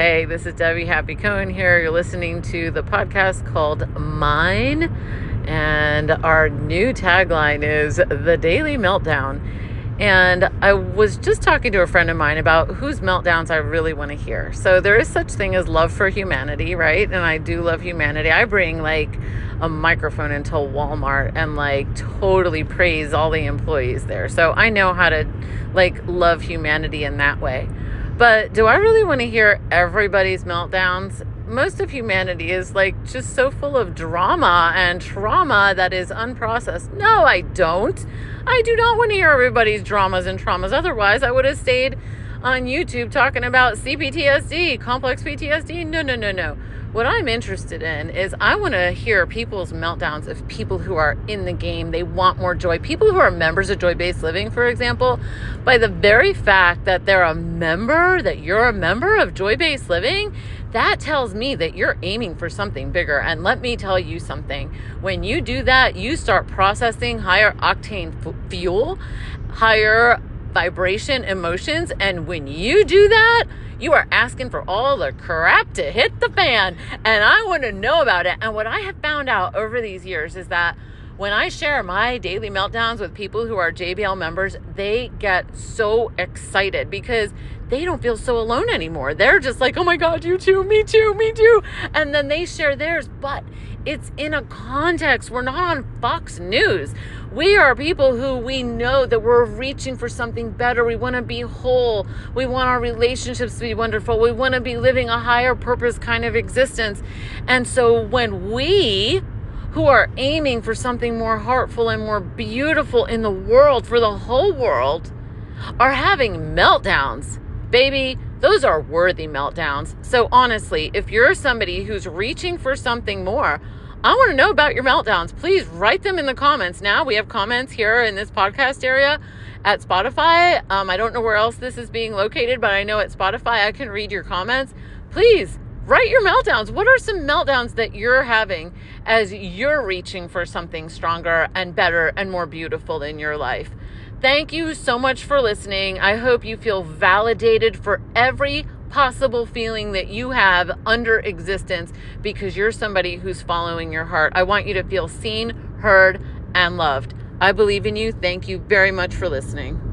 Hey, this is Debbie Happy Cohen here. You're listening to the podcast called Mine, and our new tagline is The Daily Meltdown. And I was just talking to a friend of mine about whose meltdowns I really want to hear. So there is such thing as love for humanity, right? And I do love humanity. I bring like a microphone into Walmart and like totally praise all the employees there. So I know how to like love humanity in that way. But do I really want to hear everybody's meltdowns? Most of humanity is like just so full of drama and trauma that is unprocessed. No, I don't. I do not want to hear everybody's dramas and traumas. Otherwise, I would have stayed on YouTube talking about CPTSD, complex PTSD. No, no, no, no. What I'm interested in is I want to hear people's meltdowns of people who are in the game. They want more joy. People who are members of Joy Based Living, for example, by the very fact that they're a member, that you're a member of Joy Based Living, that tells me that you're aiming for something bigger. And let me tell you something when you do that, you start processing higher octane f- fuel, higher vibration emotions. And when you do that, you are asking for all the crap to hit the fan. And I want to know about it. And what I have found out over these years is that when I share my daily meltdowns with people who are JBL members, they get so excited because they don't feel so alone anymore. They're just like, oh my God, you too, me too, me too. And then they share theirs, but it's in a context. We're not on Fox News. We are people who we know that we're reaching for something better. We want to be whole. We want our relationships to be wonderful. We want to be living a higher purpose kind of existence. And so when we who are aiming for something more heartful and more beautiful in the world for the whole world are having meltdowns. Baby, those are worthy meltdowns. So, honestly, if you're somebody who's reaching for something more, I want to know about your meltdowns. Please write them in the comments. Now we have comments here in this podcast area at Spotify. Um, I don't know where else this is being located, but I know at Spotify I can read your comments. Please write your meltdowns. What are some meltdowns that you're having as you're reaching for something stronger and better and more beautiful in your life? Thank you so much for listening. I hope you feel validated for every possible feeling that you have under existence because you're somebody who's following your heart. I want you to feel seen, heard, and loved. I believe in you. Thank you very much for listening.